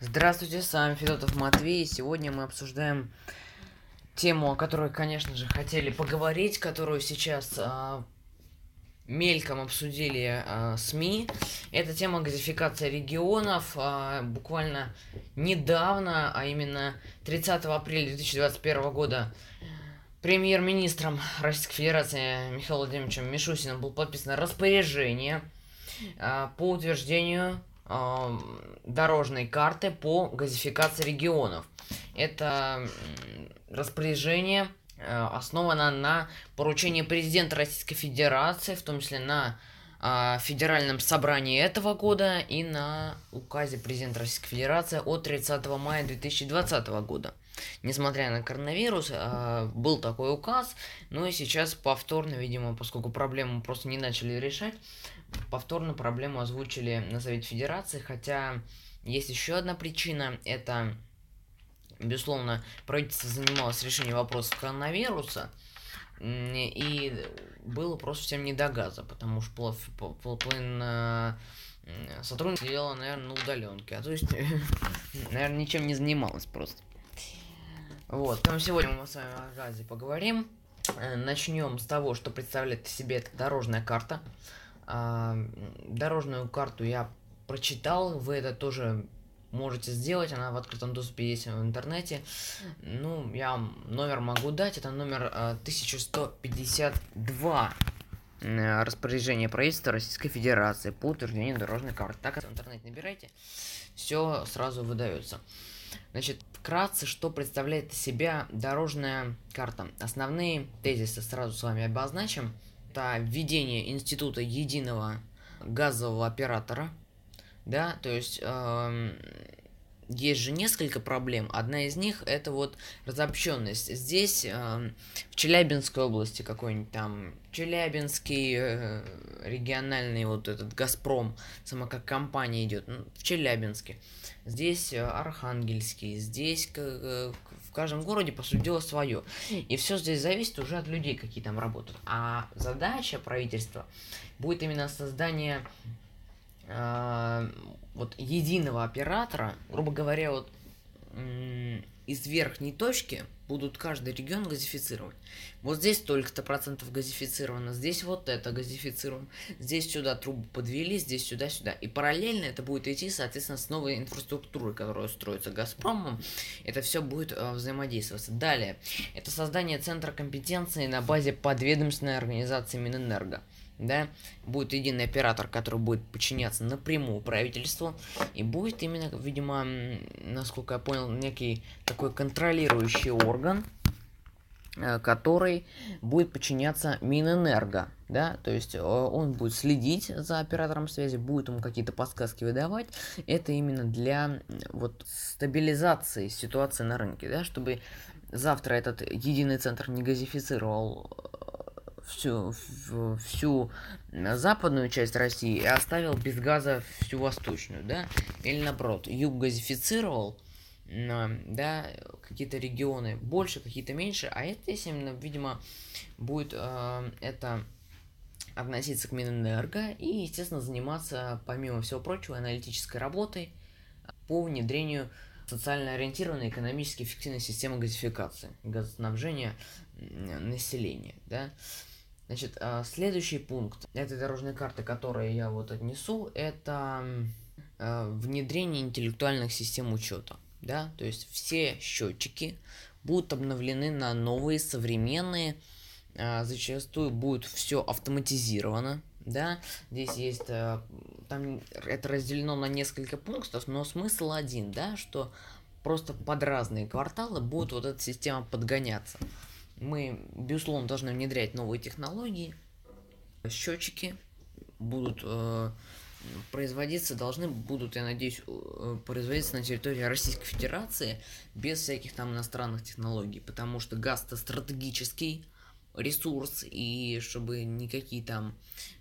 Здравствуйте, с вами Федотов Матвей. Сегодня мы обсуждаем тему, о которой, конечно же, хотели поговорить, которую сейчас а, мельком обсудили а, СМИ. Это тема газификации регионов. А, буквально недавно, а именно 30 апреля 2021 года, премьер-министром Российской Федерации Михаилом Владимировичем Мишусиным было подписано распоряжение а, по утверждению дорожной карты по газификации регионов. Это распоряжение э, основано на поручении президента Российской Федерации, в том числе на э, Федеральном собрании этого года и на указе президента Российской Федерации от 30 мая 2020 года. Несмотря на коронавирус, э, был такой указ, но и сейчас повторно, видимо, поскольку проблему просто не начали решать, повторно проблему озвучили на Совете Федерации, хотя есть еще одна причина, это, безусловно, правительство занималось решением вопросов коронавируса, и было просто всем не до газа, потому что половина сотрудников сидела, наверное, на удаленке, а то есть, наверное, ничем не занималась просто. Вот, поэтому сегодня мы с вами о газе поговорим. Э, Начнем с того, что представляет себе эта дорожная карта. А, дорожную карту я прочитал, вы это тоже можете сделать, она в открытом доступе есть в интернете. Ну, я номер могу дать, это номер 1152 э, распоряжение правительства Российской Федерации по утверждению дорожной карты. Так, в интернете набирайте, все сразу выдается. Значит, вкратце, что представляет из себя дорожная карта. Основные тезисы сразу с вами обозначим это введение института единого газового оператора, да, то есть э, есть же несколько проблем. Одна из них это вот разобщенность. Здесь э, в Челябинской области какой-нибудь там Челябинский э, региональный вот этот Газпром, сама как компания идет ну, в Челябинске. Здесь э, Архангельский, здесь э, в каждом городе, по сути дела, свое. И все здесь зависит уже от людей, какие там работают. А задача правительства будет именно создание э, вот единого оператора, грубо говоря, вот из верхней точки будут каждый регион газифицировать. Вот здесь столько-то процентов газифицировано, здесь вот это газифицировано, здесь сюда трубу подвели, здесь сюда-сюда. И параллельно это будет идти, соответственно, с новой инфраструктурой, которая строится Газпромом. Это все будет э, взаимодействоваться. Далее, это создание центра компетенции на базе подведомственной организации Минэнерго да, будет единый оператор, который будет подчиняться напрямую правительству, и будет именно, видимо, насколько я понял, некий такой контролирующий орган, э, который будет подчиняться Минэнерго, да, то есть э, он будет следить за оператором связи, будет ему какие-то подсказки выдавать, это именно для вот стабилизации ситуации на рынке, да, чтобы завтра этот единый центр не газифицировал всю, всю западную часть России и оставил без газа всю восточную, да? Или наоборот, юг газифицировал, да, какие-то регионы больше, какие-то меньше, а это здесь именно, видимо, будет э, это относиться к Минэнерго и, естественно, заниматься, помимо всего прочего, аналитической работой по внедрению социально ориентированной экономически эффективной системы газификации, газоснабжения населения, да. Значит, а, следующий пункт этой дорожной карты, которую я вот отнесу, это а, внедрение интеллектуальных систем учета. Да, то есть все счетчики будут обновлены на новые, современные, а, зачастую будет все автоматизировано, да, здесь есть, там это разделено на несколько пунктов, но смысл один, да, что просто под разные кварталы будет вот эта система подгоняться мы, безусловно, должны внедрять новые технологии. Счетчики будут э, производиться, должны будут, я надеюсь, э, производиться на территории Российской Федерации без всяких там иностранных технологий, потому что газ это стратегический ресурс, и чтобы никакие там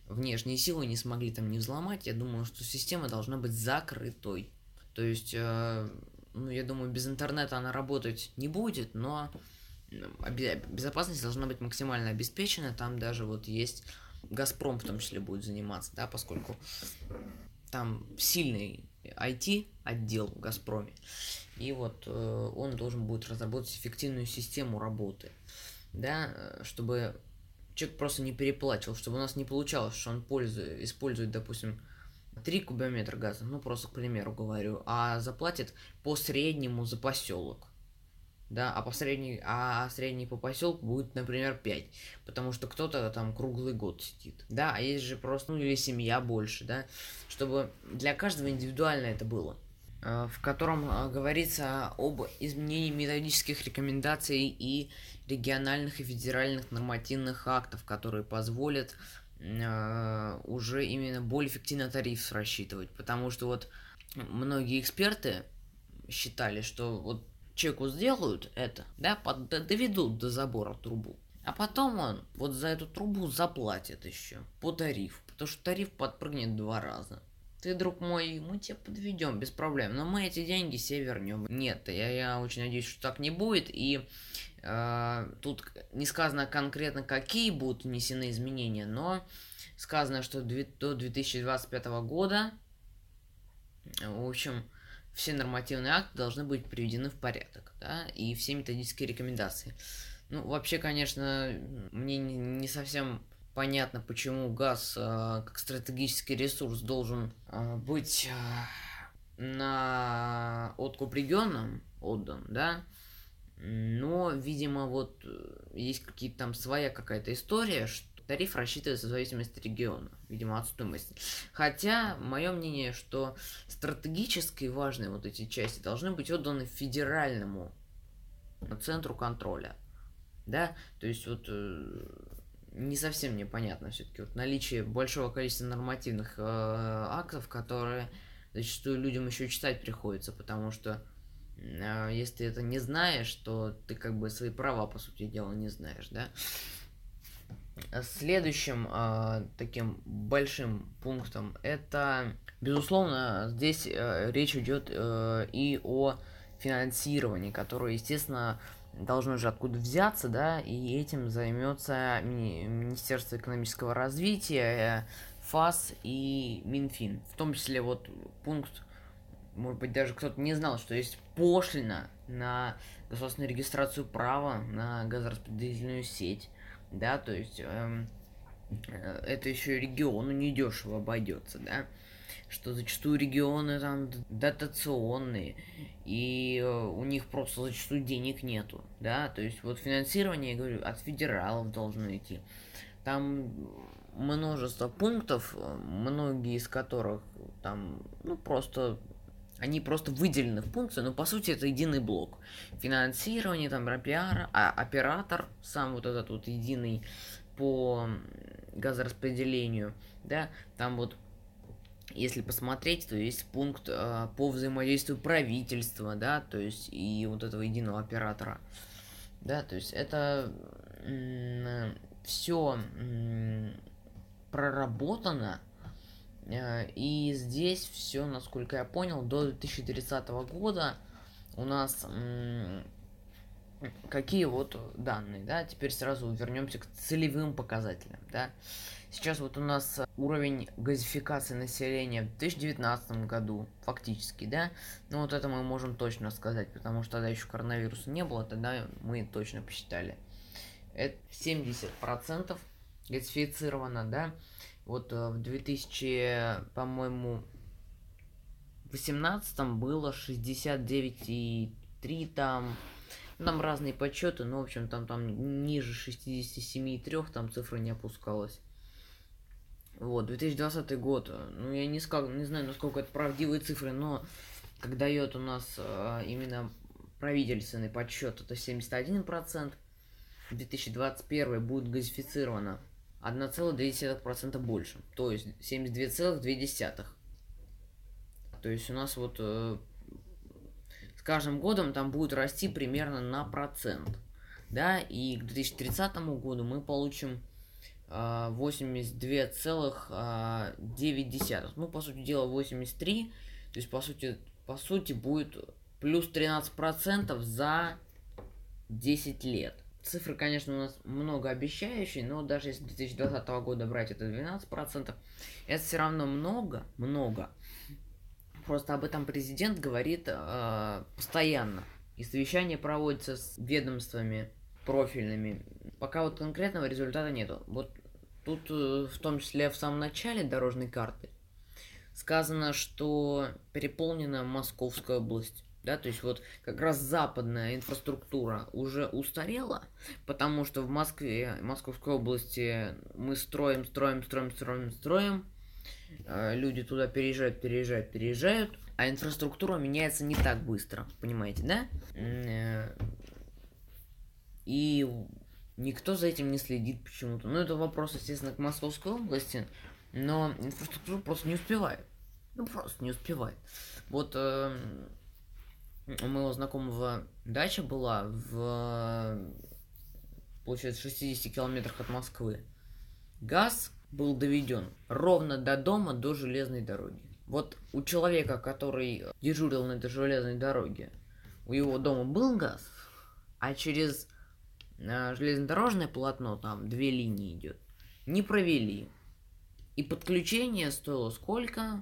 внешние силы не смогли там не взломать, я думаю, что система должна быть закрытой. То есть, э, ну, я думаю, без интернета она работать не будет, но безопасность должна быть максимально обеспечена. Там даже вот есть Газпром в том числе будет заниматься, да, поскольку там сильный IT-отдел в «Газпроме». И вот э, он должен будет разработать эффективную систему работы, да, э, чтобы человек просто не переплачивал, чтобы у нас не получалось, что он пользует, использует, допустим, 3 кубометра газа, ну просто к примеру говорю, а заплатит по среднему за поселок. Да, а по средней, а средний по поселку будет, например, 5. Потому что кто-то там круглый год сидит. Да, а есть же просто, ну или семья больше, да. Чтобы для каждого индивидуально это было. Э, в котором э, говорится об изменении методических рекомендаций и региональных и федеральных нормативных актов, которые позволят э, уже именно более эффективно тариф рассчитывать. Потому что вот многие эксперты считали, что вот человеку сделают это, да, под, доведут до забора трубу. А потом он вот за эту трубу заплатит еще по тарифу, потому что тариф подпрыгнет два раза. Ты, друг мой, мы тебя подведем без проблем, но мы эти деньги себе вернем. Нет, я, я очень надеюсь, что так не будет, и э, тут не сказано конкретно, какие будут внесены изменения, но сказано, что до 2025 года, в общем, все нормативные акты должны быть приведены в порядок, да, и все методические рекомендации. Ну, вообще, конечно, мне не совсем понятно, почему газ э, как стратегический ресурс должен э, быть э, на откуп регионам отдан, да, но, видимо, вот есть какие-то там своя какая-то история, что тариф рассчитывается в зависимости от региона, видимо, от стоимости. Хотя, мое мнение, что стратегически важные вот эти части должны быть отданы федеральному центру контроля. Да, то есть вот не совсем мне понятно все-таки вот наличие большого количества нормативных э, актов, которые зачастую людям еще читать приходится, потому что э, если ты это не знаешь, то ты как бы свои права, по сути дела, не знаешь, да. Следующим э, таким большим пунктом это, безусловно, здесь э, речь идет э, и о финансировании, которое, естественно, должно же откуда взяться, да, и этим займется Мини Министерство экономического развития, ФАС и Минфин. В том числе вот пункт, может быть, даже кто-то не знал, что есть пошлина на государственную регистрацию права на газораспределительную сеть, да, то есть эм, э, это еще региону недешево обойдется, да что зачастую регионы там дотационные, и э, у них просто зачастую денег нету, да, то есть вот финансирование, я говорю, от федералов должно идти. Там множество пунктов, многие из которых там, ну, просто они просто выделены в пункты, но по сути это единый блок. Финансирование, там, оператор, а оператор, сам вот этот вот единый по газораспределению, да, там вот если посмотреть, то есть пункт э, по взаимодействию правительства, да, то есть и вот этого единого оператора, да, то есть это все проработано, и здесь все, насколько я понял, до 2030 года у нас э, какие вот данные, да, теперь сразу вернемся к целевым показателям, да. Сейчас вот у нас уровень газификации населения в 2019 году, фактически, да, ну вот это мы можем точно сказать, потому что тогда еще коронавируса не было, тогда мы точно посчитали. Это 70% газифицировано, да, вот э, в 2000, по-моему, 18 было 69,3 там, там разные подсчеты, но, в общем, там, там ниже 67,3 там цифра не опускалась. Вот, 2020 год. Ну, я не, скал, не знаю, насколько это правдивые цифры, но как дает у нас э, именно правительственный подсчет, это 71%. 2021 будет газифицировано 1,2% больше, то есть 72,2%. То есть у нас вот э, с каждым годом там будет расти примерно на процент. Да, и к 2030 году мы получим 82,9. А, ну, по сути дела, 83. То есть, по сути, по сути, будет плюс 13% за 10 лет. Цифры, конечно, у нас многообещающие, но даже если 2020 года брать это 12%, это все равно много, много. Просто об этом президент говорит э, постоянно. И совещания проводятся с ведомствами профильными. Пока вот конкретного результата нету. Вот тут, э, в том числе в самом начале дорожной карты, сказано, что переполнена Московская область. Да, то есть вот как раз западная инфраструктура уже устарела, потому что в Москве, Московской области мы строим, строим, строим, строим, строим, э, люди туда переезжают, переезжают, переезжают, а инфраструктура меняется не так быстро, понимаете, да? Э, и никто за этим не следит почему-то. Ну, это вопрос, естественно, к Московской области, но инфраструктура просто не успевает. Ну, просто не успевает. Вот э, у моего знакомого дача была в, получается, 60 километрах от Москвы. Газ был доведен ровно до дома, до железной дороги. Вот у человека, который дежурил на этой железной дороге, у его дома был газ, а через э, железнодорожное полотно, там две линии идет, не провели. И подключение стоило сколько?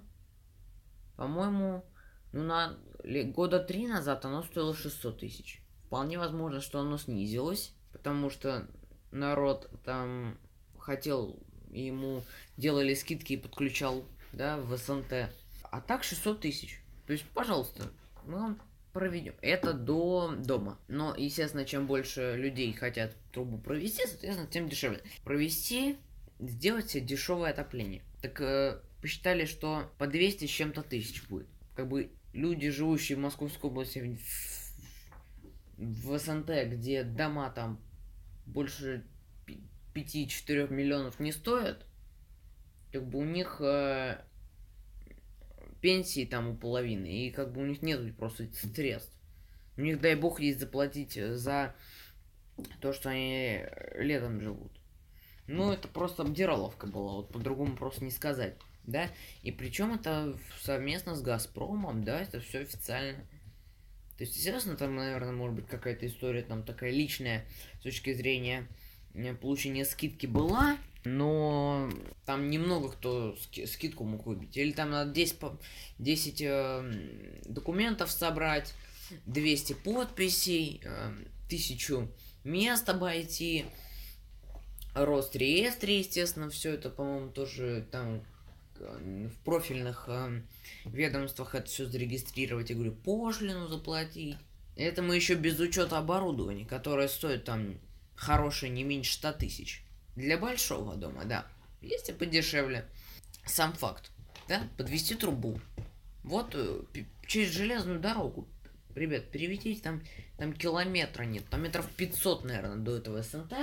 По-моему, ну на года три назад оно стоило 600 тысяч. Вполне возможно, что оно снизилось, потому что народ там хотел, ему делали скидки и подключал, да, в СНТ. А так 600 тысяч. То есть, пожалуйста, мы вам проведем. Это до дома. Но, естественно, чем больше людей хотят трубу провести, соответственно, тем дешевле. Провести, сделать себе дешевое отопление. Так э, посчитали, что по 200 с чем-то тысяч будет. Как бы люди, живущие в Московской области, в, в СНТ, где дома там больше 5-4 миллионов не стоят, как бы у них э, пенсии там у половины, и как бы у них нет просто средств. У них, дай бог, есть заплатить за то, что они летом живут. Ну, это просто обдираловка была, вот по-другому просто не сказать, да? И причем это совместно с Газпромом, да, это все официально. То есть, естественно, там, наверное, может быть какая-то история там такая личная с точки зрения получения скидки была, но там немного кто ски скидку мог выбить. Или там надо 10, 10 э, документов собрать, 200 подписей, э, 1000 мест обойти, Росреестре, естественно, все это, по-моему, тоже там в профильных э, ведомствах это все зарегистрировать, я говорю, пошлину заплатить. Это мы еще без учета оборудования, которое стоит там хорошее не меньше 100 тысяч. Для большого дома, да. Есть и подешевле. Сам факт, да, подвести трубу. Вот э, через железную дорогу. Ребят, переведите, там, там километра нет, там метров 500, наверное, до этого СНТ,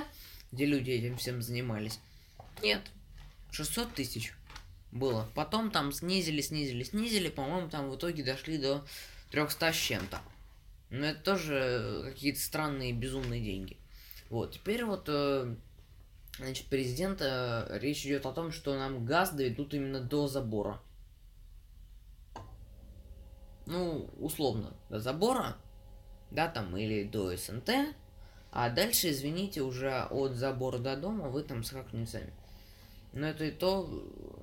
где люди этим всем занимались. Нет, 600 тысяч было. Потом там снизили, снизили, снизили, по-моему, там в итоге дошли до 300 с чем-то. Но это тоже какие-то странные, безумные деньги. Вот, теперь вот э, Значит, президента речь идет о том, что нам газ доведут именно до забора. Ну, условно, до забора, да, там, или до СНТ, а дальше, извините, уже от забора до дома вы там скакнете сами. Но это и то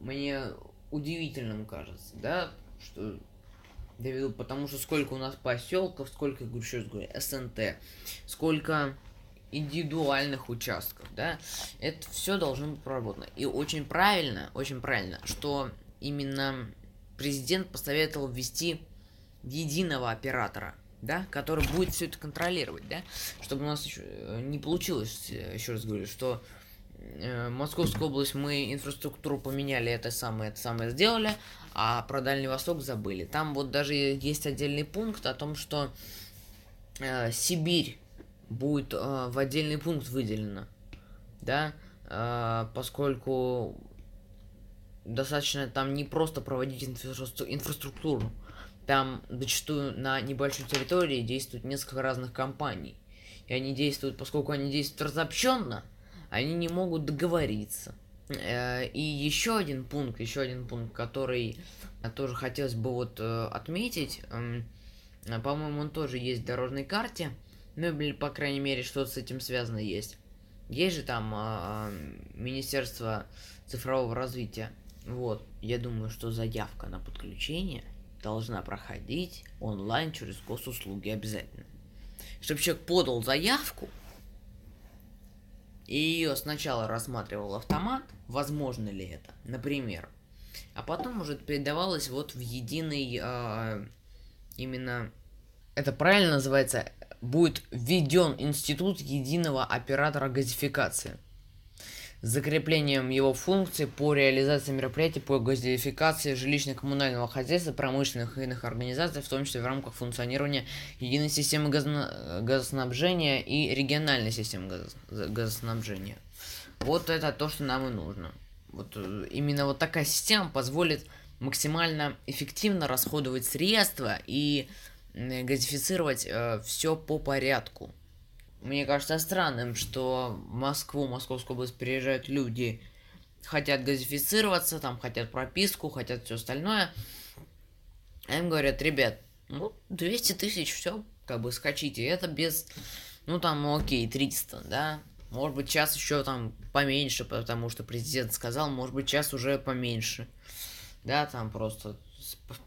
мне удивительным кажется, да, что доведут, потому что сколько у нас поселков, сколько, еще раз говорю, СНТ, сколько индивидуальных участков, да, это все должно быть проработано. И очень правильно, очень правильно, что именно президент посоветовал ввести единого оператора, да, который будет все это контролировать, да, чтобы у нас еще э, не получилось, э, еще раз говорю, что Московскую область мы инфраструктуру поменяли, это самое, это самое сделали, а про Дальний Восток забыли. Там вот даже есть отдельный пункт о том, что э, Сибирь будет э, в отдельный пункт выделено, да, э, поскольку достаточно там не просто проводить инфра инфраструктуру, там зачастую на небольшой территории действуют несколько разных компаний, и они действуют, поскольку они действуют разобщенно, они не могут договориться. Э, и еще один пункт, еще один пункт, который тоже хотелось бы вот э, отметить, эм, по-моему, он тоже есть в дорожной карте – ну, или, по крайней мере, что-то с этим связано есть. Есть же там а, Министерство цифрового развития. Вот, я думаю, что заявка на подключение должна проходить онлайн через госуслуги обязательно. Чтобы человек подал заявку, и ее сначала рассматривал автомат, возможно ли это, например, а потом уже передавалось вот в единый э, именно это правильно называется будет введен институт единого оператора газификации закреплением его функций по реализации мероприятий по газификации жилищно-коммунального хозяйства, промышленных и иных организаций, в том числе в рамках функционирования единой системы газно- газоснабжения и региональной системы газ- газоснабжения. Вот это то, что нам и нужно. Вот э, именно вот такая система позволит максимально эффективно расходовать средства и газифицировать э, все по порядку. Мне кажется странным, что в Москву, Московскую область приезжают люди, хотят газифицироваться, там хотят прописку, хотят все остальное. А им говорят, ребят, ну, 200 тысяч, все, как бы скачите. Это без, ну там, окей, 300, да. Может быть, час еще там поменьше, потому что президент сказал, может быть, час уже поменьше. Да, там просто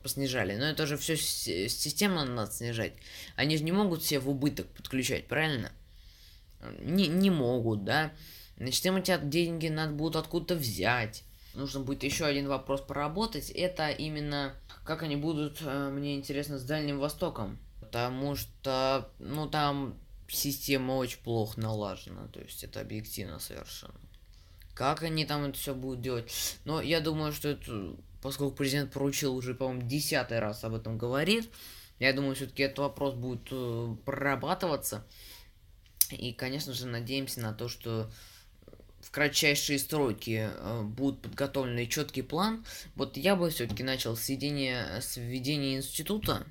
поснижали. Но это же все системно надо снижать. Они же не могут все в убыток подключать, правильно? Не, не могут, да. Значит, им эти деньги надо будет откуда-то взять. Нужно будет еще один вопрос проработать. Это именно как они будут, э, мне интересно, с Дальним Востоком. Потому что, ну, там система очень плохо налажена. То есть это объективно совершенно. Как они там это все будут делать? Но я думаю, что это, поскольку президент поручил уже, по-моему, десятый раз об этом говорит, я думаю, все-таки этот вопрос будет э, прорабатываться. И, конечно же, надеемся на то, что в кратчайшие сроки э, будут подготовлены четкий план. Вот я бы все-таки начал с введения, с введения института,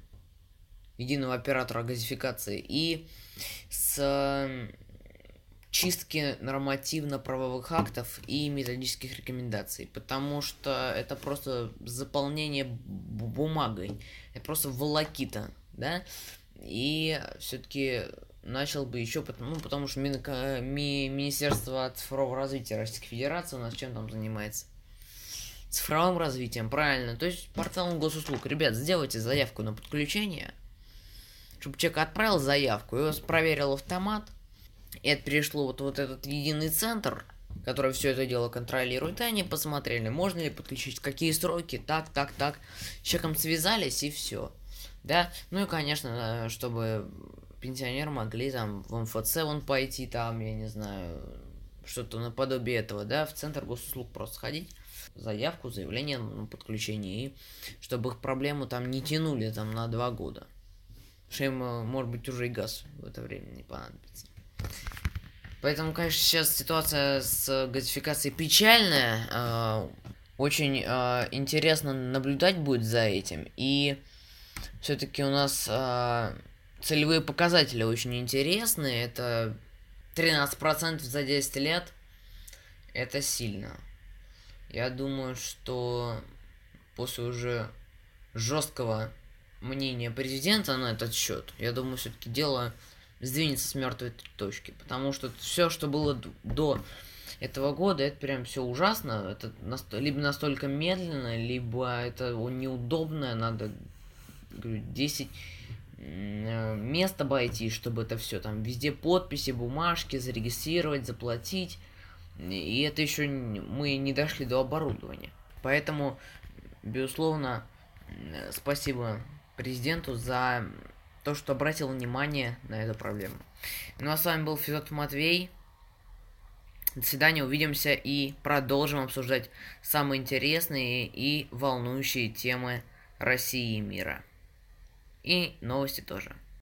единого оператора газификации, и с чистки нормативно-правовых актов и методических рекомендаций, потому что это просто заполнение бумагой, это просто волокита, да, и все-таки начал бы еще, ну, потому что Мин, ми, Министерство цифрового развития Российской Федерации у нас чем там занимается? Цифровым развитием, правильно. То есть порталом госуслуг. Ребят, сделайте заявку на подключение, чтобы человек отправил заявку, его проверил автомат, и это перешло вот, вот этот единый центр, который все это дело контролирует, и они посмотрели, можно ли подключить, какие сроки, так, так, так. С человеком связались, и все. Да, ну и, конечно, чтобы пенсионеры могли там в МФЦ вон пойти, там, я не знаю, что-то наподобие этого, да, в центр госуслуг просто сходить, заявку, заявление на подключение, и чтобы их проблему там не тянули там на два года. Что им, э, может быть, уже и газ в это время не понадобится. Поэтому, конечно, сейчас ситуация с газификацией печальная. Э, очень э, интересно наблюдать будет за этим. И все-таки у нас целевые показатели очень интересные. Это 13% за 10 лет. Это сильно. Я думаю, что после уже жесткого мнения президента на этот счет, я думаю, все-таки дело сдвинется с мертвой точки. Потому что все, что было до этого года, это прям все ужасно. Это либо настолько медленно, либо это неудобно. Надо говорю, 10 Э, место обойти, чтобы это все там везде подписи, бумажки, зарегистрировать, заплатить. И это еще мы не дошли до оборудования. Поэтому, безусловно, спасибо президенту за то, что обратил внимание на эту проблему. Ну а с вами был Федот Матвей. До свидания, увидимся и продолжим обсуждать самые интересные и волнующие темы России и мира. И новости тоже.